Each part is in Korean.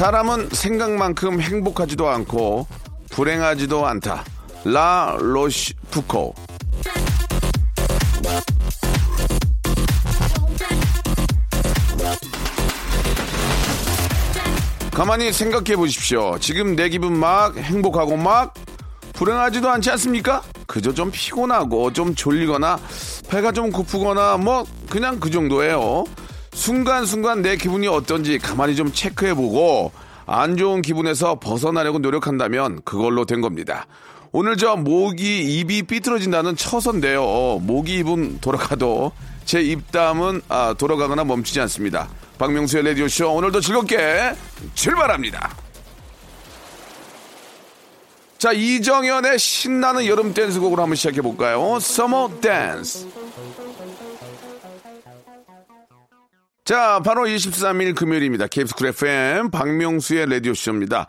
사람은 생각만큼 행복하지도 않고 불행하지도 않다 라 로시 푸코 가만히 생각해 보십시오. 지금 내 기분 막 행복하고 막 불행하지도 않지 않습니까? 그저 좀 피곤하고 좀 졸리거나 배가 좀 고프거나 뭐 그냥 그 정도예요. 순간순간 내 기분이 어떤지 가만히 좀 체크해 보고 안 좋은 기분에서 벗어나려고 노력한다면 그걸로 된 겁니다. 오늘 저 모기 입이 삐뚤어진다는 처서인데요. 모기 입은 돌아가도 제 입담은 아, 돌아가거나 멈추지 않습니다. 박명수의 라디오쇼 오늘도 즐겁게 출발합니다. 자, 이정현의 신나는 여름 댄스곡으로 한번 시작해 볼까요? 서머 댄스. 자, 바로 23일 금요일입니다. KBS 쿨 FM 박명수의 라디오쇼입니다.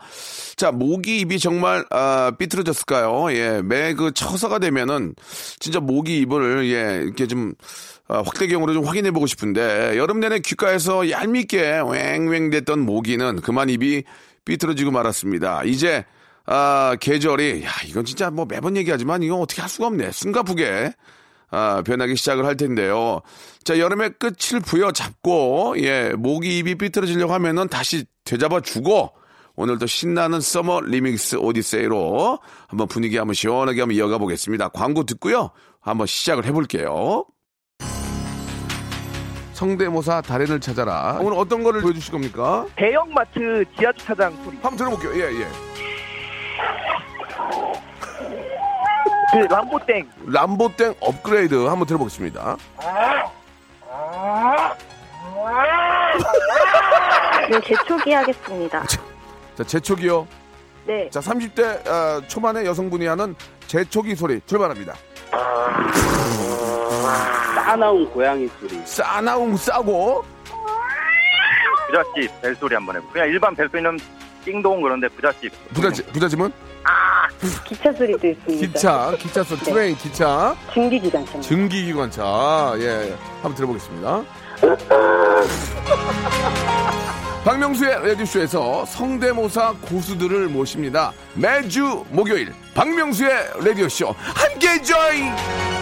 자, 목이 입이 정말 아, 삐뚤어졌을까요? 예, 매 그 처서가 되면은 진짜 목이 입을 예 이렇게 좀 아, 확대경으로 좀 확인해 보고 싶은데 여름 내내 귓가에서 얄밉게 왱왱댔던 모기는 그만 입이 삐뚤어지고 말았습니다. 이제 아, 계절이 야 이건 진짜 뭐 매번 얘기하지만 이건 어떻게 할 수가 없네. 숨가쁘게 아, 변하기 시작을 할 텐데요. 자, 여름의 끝을 부여잡고, 예, 모기 입이 삐뚤어지려고 하면은 다시 되잡아 주고, 오늘도 신나는 summer remix odyssey로 한번 분위기 한번 시원하게 한번 이어가 보겠습니다. 광고 듣고요. 한번 시작을 해볼게요. 성대모사 달인을 찾아라. 오늘 어떤 거를 보여주실 겁니까? 대형마트 지하주차장 소리. 한번 들어볼게요. 예, 예. 그 람보땡. 람보땡 업그레이드 한번 들어보겠습니다. 네, 재초기 하겠습니다. 자, 재촉이요. 네. 자, 30대 어, 초반의 여성분이 하는 재촉이 소리 출발합니다. 싸나운 고양이 소리. 싸나움 싸고 부잣집 벨소리 한번 해보. 그냥 일반 벨소리는 띵동 그런데 부잣집. 부자지, 부자지문 기차 소리도 있습니다. 기차 기차 소 train 기차 중기기관차. 증기기관차 예 한번 들어보겠습니다. 박명수의 라디오쇼에서 성대모사 고수들을 모십니다. 매주 목요일 박명수의 라디오쇼 함께 join.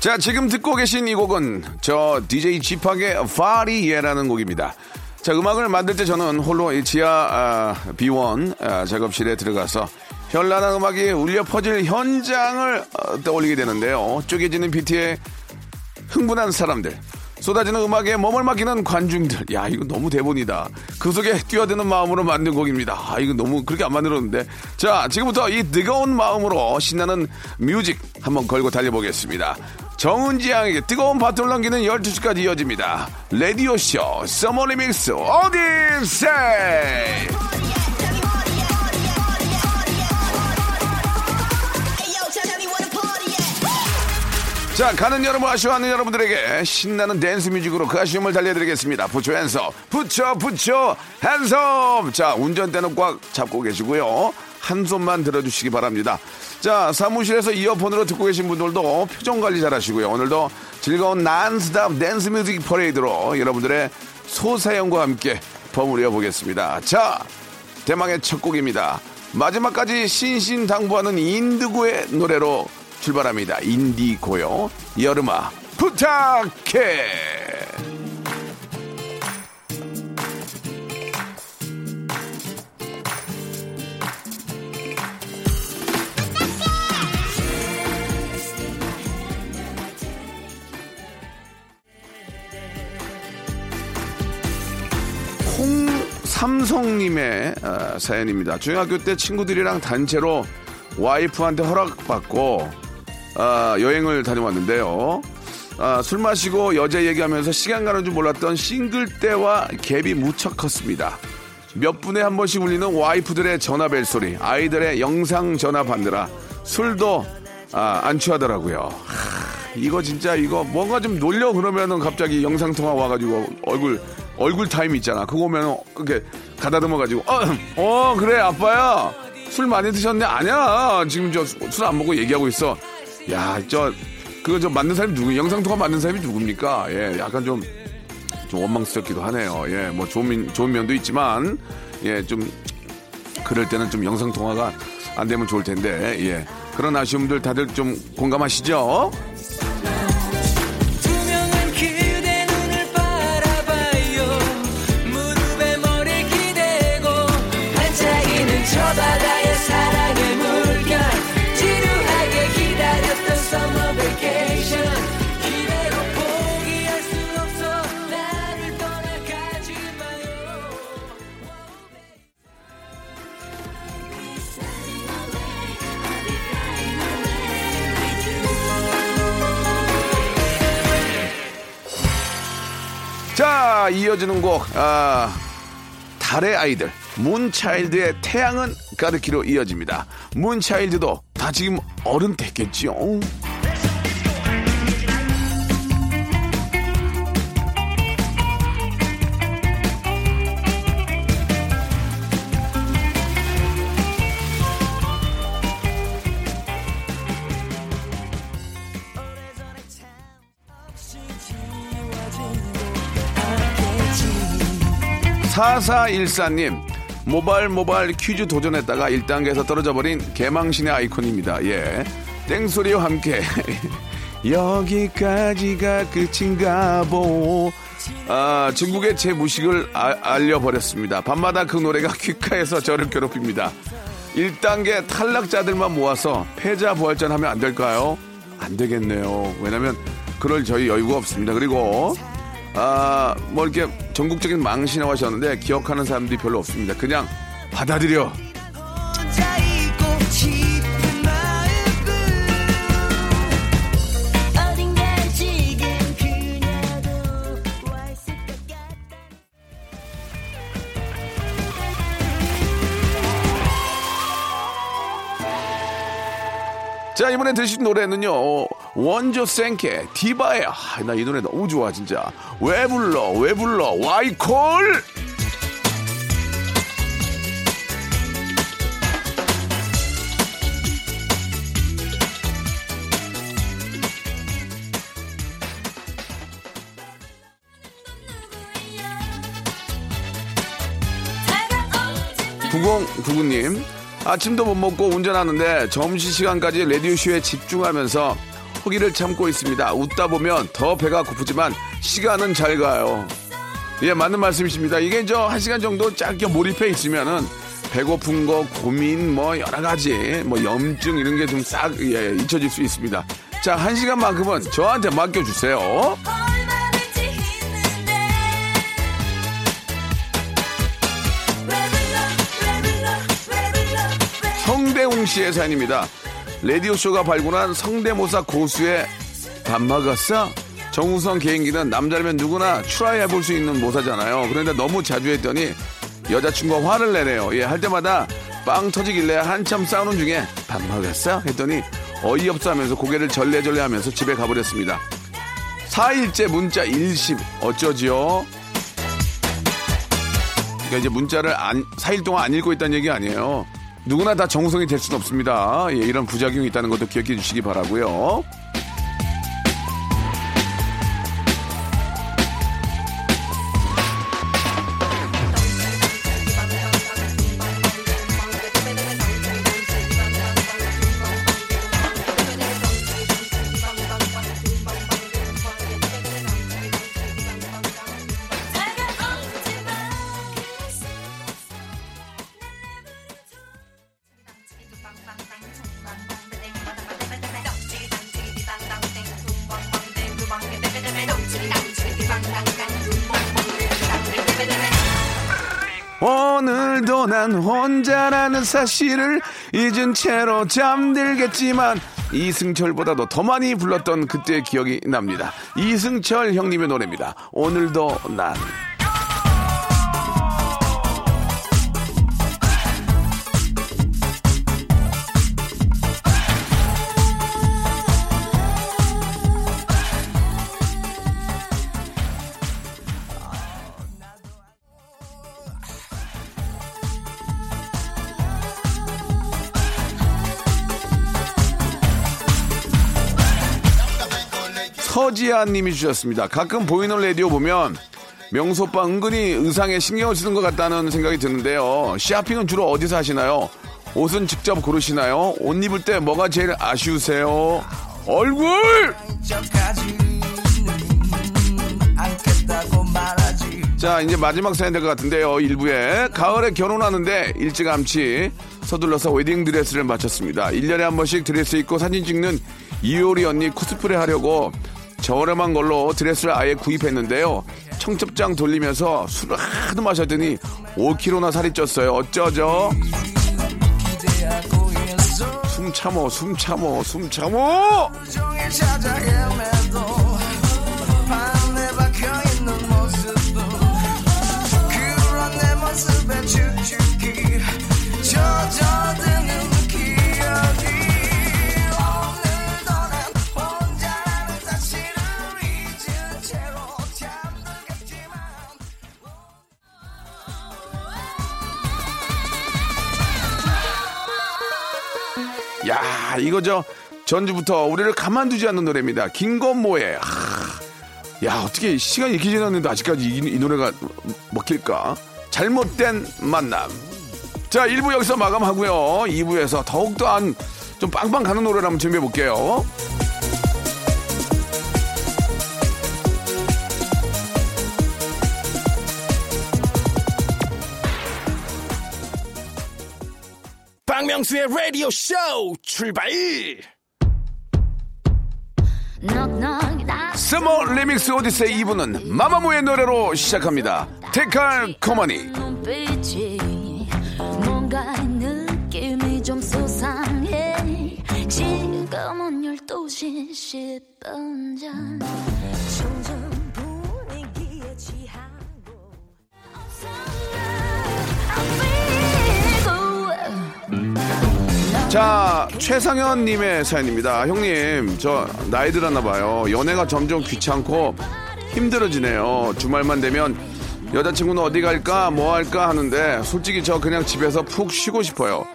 자, 지금 듣고 계신 이 곡은 저 DJ 지팍의 파리예라는 곡입니다. 자, 음악을 만들 때 저는 홀로 이 지하 아, B1 아, 작업실에 들어가서 현란한 음악이 울려 퍼질 현장을 어, 떠올리게 되는데요. 쪼개지는 비트에 흥분한 사람들, 쏟아지는 음악에 몸을 맡기는 관중들. 야, 이거 너무 대본이다. 그 속에 뛰어드는 마음으로 만든 곡입니다. 아, 이거 너무 그렇게 안 만들었는데. 자, 지금부터 이 뜨거운 마음으로 신나는 music 한번 걸고 달려보겠습니다. 정은지 양에게 뜨거운 바톤을 넘기는 12시까지 이어집니다. 라디오쇼, summer remix, odyssey! 자, 가는 여러분, 아쉬워하는 여러분들에게 신나는 댄스 뮤직으로 그 아쉬움을 달려드리겠습니다. 부처 핸섬, 부처, 부처, 핸섬! 자, 운전대는 꽉 잡고 계시고요. 한 손만 들어주시기 바랍니다. 자, 사무실에서 이어폰으로 듣고 계신 분들도 표정 관리 잘 하시고요. 오늘도 즐거운 논스톱 댄스 뮤직 퍼레이드로 여러분들의 소사연과 함께 버무려 보겠습니다. 자, 대망의 첫 곡입니다. 마지막까지 신신당부하는 인디고의 노래로 출발합니다. 인디고요. 여름아 부탁해. 홍삼성님의 어, 사연입니다. 중학교 때 친구들이랑 단체로 와이프한테 허락받고 어, 여행을 다녀왔는데요. 아, 술 마시고 여자 얘기하면서 시간 가는 줄 몰랐던 싱글 때와 갭이 무척 컸습니다. 몇 분에 한 번씩 울리는 와이프들의 전화벨 소리, 아이들의 영상 전화 받느라 술도 아, 안 취하더라고요. 하, 이거 진짜 이거 뭔가 좀 놀려 그러면은 갑자기 영상 통화 와가지고 얼굴 얼굴 타임 있잖아. 그거 오면 이렇게 가다듬어 가지고 어, 어 그래 아빠야 술 많이 드셨네 아니야 지금 저 술 안 먹고 얘기하고 있어. 야 저 그거 저 맞는 사람이 누구 영상 통화 맞는 사람이 누굽니까? 예 약간 좀 좀 원망스럽기도 하네요. 예, 뭐 좋은, 면- 좋은 면도 있지만, 예, 좀, 그럴 때는 좀 영상 통화가 안 되면 좋을 텐데, 예. 그런 아쉬움들 다들 좀 공감하시죠? 이어지는 곡, 아, 달의 아이들. 문차일드의 태양은 가르키로 이어집니다. 문차일드도 다 지금 어른 됐겠지요. 4414님, 모발 모발 퀴즈 도전했다가 1단계에서 떨어져 버린 개망신의 아이콘입니다. 예. 땡소리와 함께. 여기까지가 끝인가 보. 아, 중국의 제 무식을 아, 알려버렸습니다. 밤마다 그 노래가 귓가에서 저를 괴롭힙니다. 1단계 탈락자들만 모아서 패자 부활전 하면 안 될까요? 안 되겠네요. 왜냐면 그럴 저희 여유가 없습니다. 그리고 아, 뭐 이렇게 전국적인 망신이라고 하셨는데 기억하는 사람들이 별로 없습니다. 그냥 받아들여. 이번에 들으신 노래는요, 어, 원조 생케, 디바의, 아, 나이 노래 너무 좋아, 진짜. 왜 불러, 왜 불러, 와이콜! 구공구구님 아침도 못 먹고 운전하는데 점심시간까지 라디오쇼에 집중하면서 허기를 참고 있습니다. 웃다 보면 더 배가 고프지만 시간은 잘 가요. 예, 맞는 말씀이십니다. 이게 저 한 시간 정도 짧게 몰입해 있으면은 배고픈 거, 고민, 뭐 여러 가지, 뭐 염증 이런 게 좀 싹 예, 잊혀질 수 있습니다. 자, 한 시간만큼은 저한테 맡겨주세요. 씨의 사연입니다. 라디오쇼가 발굴한 성대모사 고수의 밥 먹었어? 정우성 개인기는 남자라면 누구나 try 해볼 수 있는 모사잖아요. 그런데 너무 자주 했더니 여자친구가 화를 내네요. 예, 할 때마다 빵 터지길래 한참 싸우는 중에 밥 먹었어? 했더니 어이없어 하면서 고개를 절레절레 하면서 집에 가버렸습니다. 4일째 문자 읽씹 어쩌지요? 그러니까 이제 문자를 안, 4일 동안 안 읽고 있다는 얘기 아니에요. 누구나 다 정우성이 될 수는 없습니다. 예, 이런 부작용이 있다는 것도 기억해 주시기 바라고요. 오늘도 난 혼자라는 사실을 잊은 채로 잠들겠지만 이승철보다도 더 많이 불렀던 그때의 기억이 납니다. 이승철 형님의 노래입니다. 오늘도 난. 서지아 님이 주셨습니다. 가끔 보이는 라디오 보면 명수 오빠 은근히 의상에 신경을 쓰는 것 같다는 생각이 드는데요. 쇼핑은 주로 어디서 하시나요? 옷은 직접 고르시나요? 옷 입을 때 뭐가 제일 아쉬우세요? 얼굴! 자, 이제 마지막 사연 될 것 같은데요. 일부에 가을에 결혼하는데 일찌감치 서둘러서 웨딩 드레스를 맞췄습니다. 1년에 한 번씩 드레스 입고 사진 찍는 이효리 언니 코스프레 하려고 저렴한 걸로 드레스를 아예 구입했는데요. 청첩장 돌리면서 술을 하도 마셨더니 5kg나 살이 쪘어요. 어쩌죠? 숨 참어, 숨 참어, 숨 참어! 이거 저 전주부터 우리를 가만두지 않는 노래입니다. 김건모의 하, 야, 어떻게 시간이 이렇게 지났는데 아직까지 이, 이 노래가 먹힐까? 잘못된 만남. 자, 1부 여기서 마감하고요. 2부에서 더욱더 한좀 빵빵 가는 노래를 한번 준비해 볼게요. 박명수의 라디오 쇼 출발! 스모 리믹스 오디세이 2부는 마마무의 노래로 시작합니다. 테칼 코머니. 뭔가 느낌이 좀 수상해 지금은 12시 10분 전 자, 최상현 님의 사연입니다. 형님, 저 나이 들었나 봐요. 연애가 점점 귀찮고 힘들어지네요. 주말만 되면 여자친구는 어디 갈까, 뭐 할까 하는데 솔직히 저 그냥 집에서 푹 쉬고 싶어요.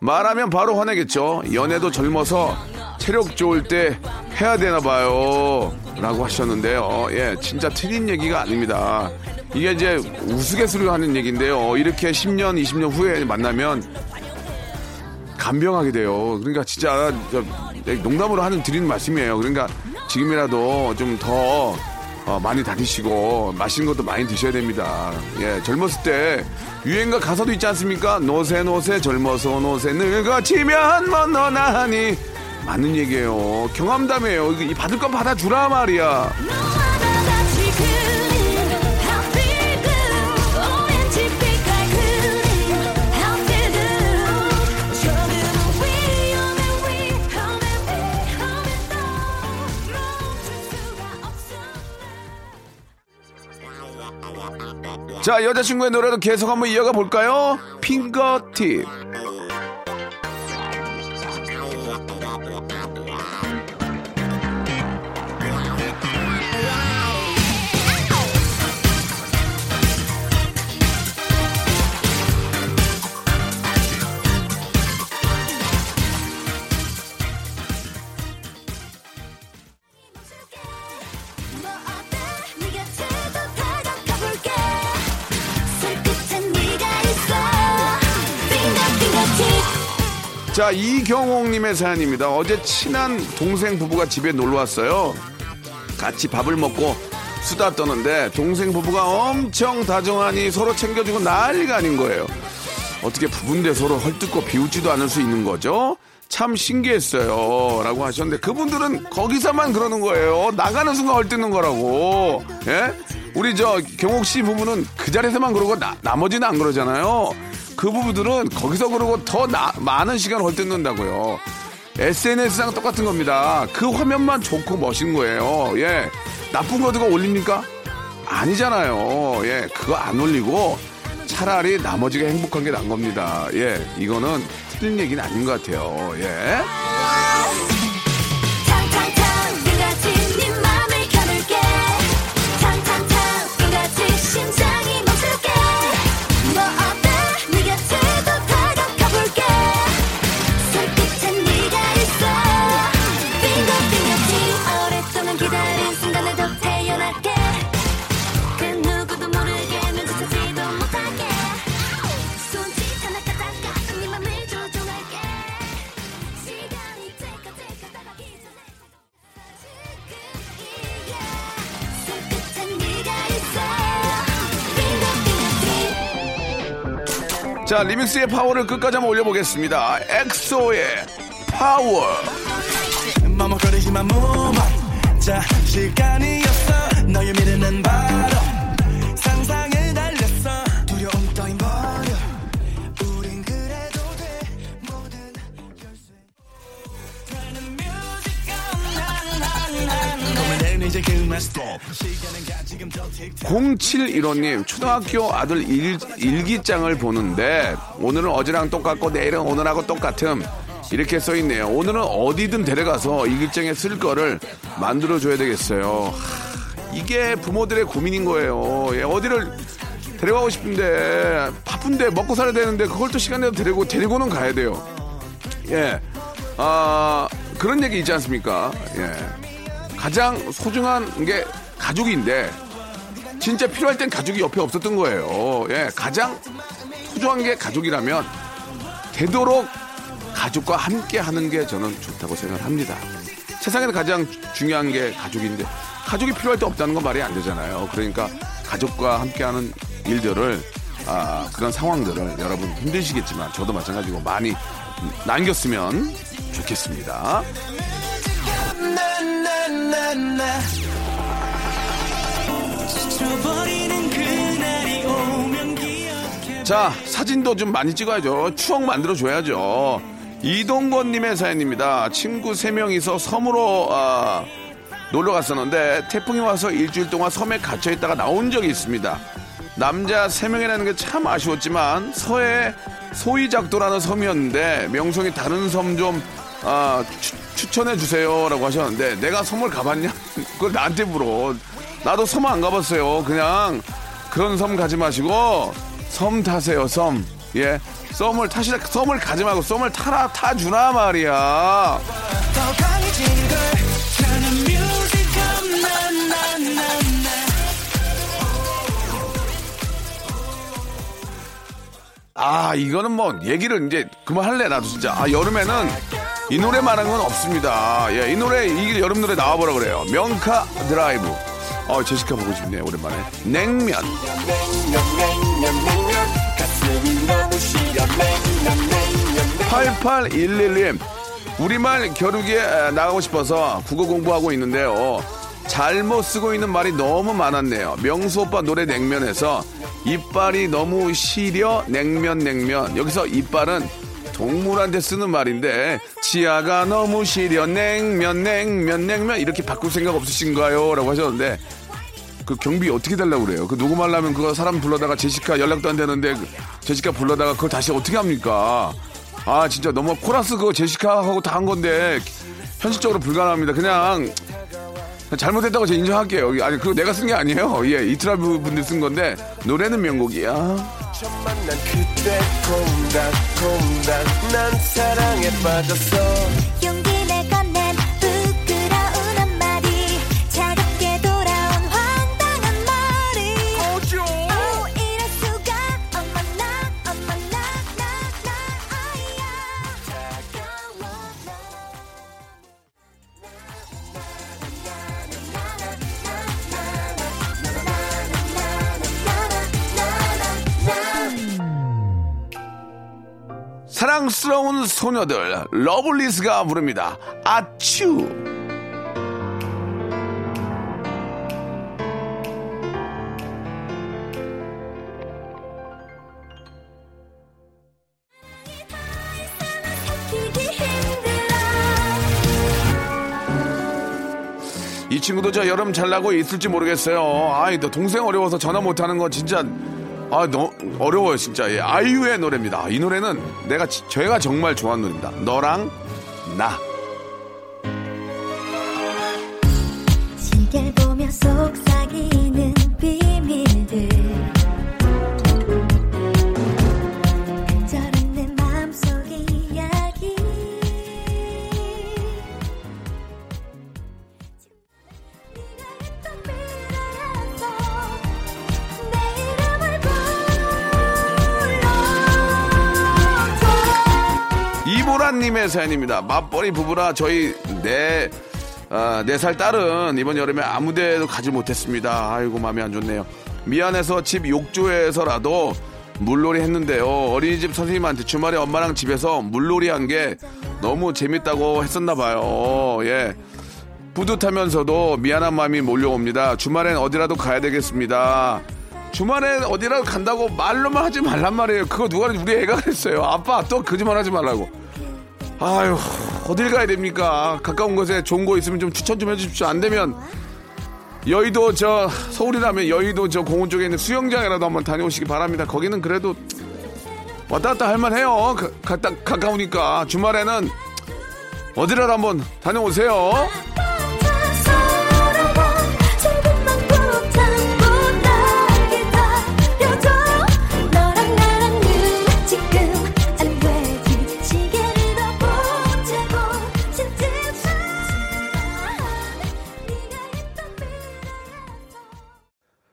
말하면 바로 화내겠죠. 연애도 젊어서 체력 좋을 때 해야 되나 봐요. 라고 하셨는데요. 예, 진짜 틀린 얘기가 아닙니다. 이게 이제 우스갯소리로 하는 얘기인데요. 이렇게 10년, 20년 후에 만나면 간병하게 돼요. 그러니까 진짜 저, 농담으로 하는 드리는 말씀이에요. 그러니까 지금이라도 좀더 많이 다니시고 맛있는 것도 많이 드셔야 됩니다. 예, 젊었을 때 유행가 가사도 있지 않습니까? 노세 노세 젊어서 노세 늙어지면 뭐 너나 하니 맞는 얘기예요. 경험담이에요. 이 받을 건 받아주라 말이야. 자, 여자친구의 노래로 계속 한번 이어가 볼까요? 핑거팁. 자, 이경옥님의 사연입니다. 어제 친한 동생 부부가 집에 놀러 왔어요. 같이 밥을 먹고 수다 떠는데 동생 부부가 엄청 다정하니 서로 챙겨주고 난리가 아닌 거예요. 어떻게 부분대 서로 헐뜯고 비웃지도 않을 수 있는 거죠? 참 신기했어요. 라고 하셨는데 그분들은 거기서만 그러는 거예요. 나가는 순간 헐뜯는 거라고. 예? 우리 저 경옥 씨 부부는 그 자리에서만 그러고 나, 나머지는 안 그러잖아요. 그 부부들은 거기서 그러고 더 나- 많은 시간 헐뜯는다고요. SNS랑 똑같은 겁니다. 그 화면만 좋고 멋진 거예요. 예. 나쁜 거 누가 올립니까? 아니잖아요. 예. 그거 안 올리고 차라리 나머지가 행복한 게 난 겁니다. 예. 이거는 틀린 얘기는 아닌 것 같아요. 예. remix의 파워를 끝까지 한번 올려보겠습니다. 엑소의 파워. 머뭇거리지 마 move on 자 시간이 없어. 너의 미래는 바로 상상에 달렸어. 두려움 따윈 버려. 우린 그래도 돼. 모든 열쇠 Turn the music on 고민은 이제 그만 stop 시간은 가 지금 더 틱탁 0715님, 초등학교 아들 일, 일기장을 보는데, 오늘은 어제랑 똑같고, 내일은 오늘하고 똑같음. 이렇게 써 있네요. 오늘은 어디든 데려가서 일기장에 쓸 거를 만들어줘야 되겠어요. 하, 이게 부모들의 고민인 거예요. 예, 어디를 데려가고 싶은데, 바쁜데, 먹고 살아야 되는데, 그걸 또 시간 내서 데리고, 데리고는 가야 돼요. 예. 아, 그런 얘기 있지 않습니까? 예. 가장 소중한 게 가족인데, 진짜 필요할 땐 가족이 옆에 없었던 거예요. 예, 가장 소중한 게 가족이라면 되도록 가족과 함께 하는 게 저는 좋다고 생각을 합니다. 세상에서 가장 중요한 게 가족인데 가족이 필요할 때 없다는 건 말이 안 되잖아요. 그러니까 가족과 함께 하는 일들을 아, 그런 상황들을 여러분 힘드시겠지만 저도 마찬가지고 많이 남겼으면 좋겠습니다. 자, 사진도 좀 많이 찍어야죠. 추억 만들어줘야죠. 이동건님의 사연입니다. 친구 세명이서 섬으로, 아, 놀러 갔었는데, 태풍이 와서 일주일 동안 섬에 갇혀 있다가 나온 적이 있습니다. 남자 세명이라는 게 참 아쉬웠지만, 서해 소이작도라는 섬이었는데, 명성이 다른 섬 좀, 아, 추, 천해 주세요라고 하셨는데, 내가 섬을 가봤냐? 그걸 나한테 물어. 나도 섬 안 가봤어요. 그냥, 그런 섬 가지 마시고 섬 타세요 섬. 예. 썸을 타시라 썸을 가지 말고 썸을 타라 말이야. music on 나나나나 아 이거는 뭐 얘기를 이제 그만할래 나도 진짜. 아 여름에는 이 노래만한 건 없습니다. 예, 이 노래 이 여름 노래 나와보라 그래요. 명카 드라이브. 어 제시카 보고 싶네요 오랜만에. 냉면. 8811님 우리말 겨루기에 에, 나가고 싶어서 국어 공부하고 있는데요 잘못 쓰고 있는 말이 너무 많았네요 명수 오빠 노래 냉면에서 이빨이 너무 시려 냉면 냉면 여기서 이빨은 동물한테 쓰는 말인데 치아가 너무 시려 냉면 냉면 냉면 이렇게 바꿀 생각 없으신가요? 라고 하셨는데 그 경비 어떻게 달라고 그래요? 그 녹음하려면 그거 사람 불러다가 제시카 연락도 안 되는데 그 제시카 불러다가 그걸 다시 어떻게 합니까? 아 진짜 너무 코러스 그거 제시카하고 다 한 건데 현실적으로 불가능합니다. 그냥 잘못했다고 제가 인정할게요. 아니 그거 내가 쓴 게 아니에요. 예 이트라브 분들 쓴 건데 노래는 명곡이야. 사랑스러운 소녀들 러블리즈가 부릅니다. 아츄. 이 친구도 저 여름 잘 나고 있을지 모르겠어요. 아이, 너 동생 어려워서 전화 못하는 거 진짜 아, 너 어려워요 진짜. 예, 아이유의 노래입니다. 이 노래는 내가 지- 제가 정말 좋아하는 노래입니다. 너랑 나. 시계 보며 속 이보라님의 사연입니다. 맞벌이 부부라 저희 네, 아, 네살 딸은 이번 여름에 아무 데도 가지 못했습니다. 아이고, 마음이 안 좋네요. 미안해서 집 욕조에서라도 물놀이 했는데요. 어린이집 선생님한테 주말에 엄마랑 집에서 물놀이 한 게 너무 재밌다고 했었나 봐요. 예. 뿌듯하면서도 미안한 마음이 몰려옵니다. 주말엔 어디라도 가야 되겠습니다. 주말엔 어디라도 간다고 말로만 하지 말란 말이에요. 그거 누가 우리 애가 그랬어요. 아빠 또 거짓말 하지 말라고. 아유 어딜 가야 됩니까? 가까운 곳에 좋은 거 있으면 좀 추천 좀 해주십시오. 안 되면 여의도 저 서울이라면 여의도 저 공원 쪽에 있는 수영장이라도 한번 다녀오시기 바랍니다. 거기는 그래도 왔다 갔다 할 만해요. 가, 갔다 가까우니까 주말에는 어디라도 한번 다녀오세요.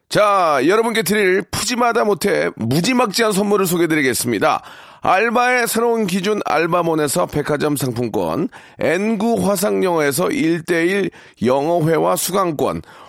자, 여러분께 드릴 푸짐하다 못해 무지막지한 선물을 소개드리겠습니다. 알바의 새로운 기준 알바몬에서 백화점 상품권, N구 화상영어에서 1대1 영어회화 수강권,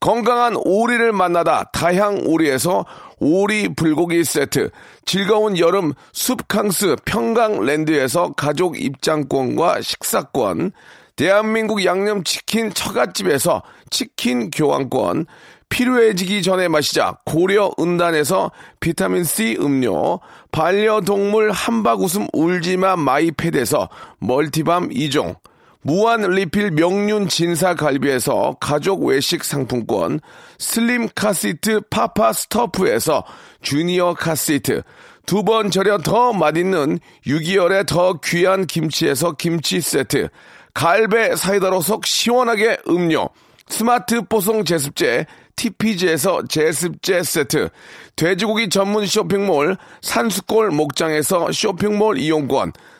건강한 오리를 만나다 다향 오리에서 오리 불고기 세트, 즐거운 여름 숲캉스 평강랜드에서 가족 입장권과 식사권, 대한민국 양념치킨 처갓집에서 치킨 교환권, 필요해지기 전에 마시자 고려 은단에서 비타민C 음료, 반려동물 한바구음 울지마 마이패드에서 멀티밤 2종, 무한 리필 명륜 진사 갈비에서 가족 외식 상품권, 슬림 카시트 파파 스토프에서 주니어 카시트, 두 번 절여 더 맛있는 6개월의 더 귀한 김치에서 김치 세트, 갈배 사이다로 속 시원하게 음료, 스마트 뽀송 제습제 TPG에서 제습제 세트, 돼지고기 전문 쇼핑몰 산수골 목장에서 쇼핑몰 이용권,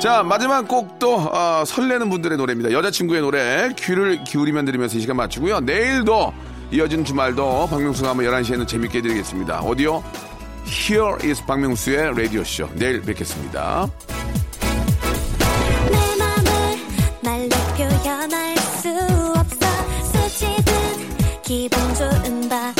자, 마지막 곡도 어, 설레는 분들의 노래입니다. 여자친구의 노래 귀를 기울이면 들으면서 이 시간 마치고요. 내일도 이어진 주말도 박명수가 한번 11시에는 재밌게 해드리겠습니다. 오디오 Here is 박명수의 라디오쇼. 내일 뵙겠습니다. 기분 좋은 밤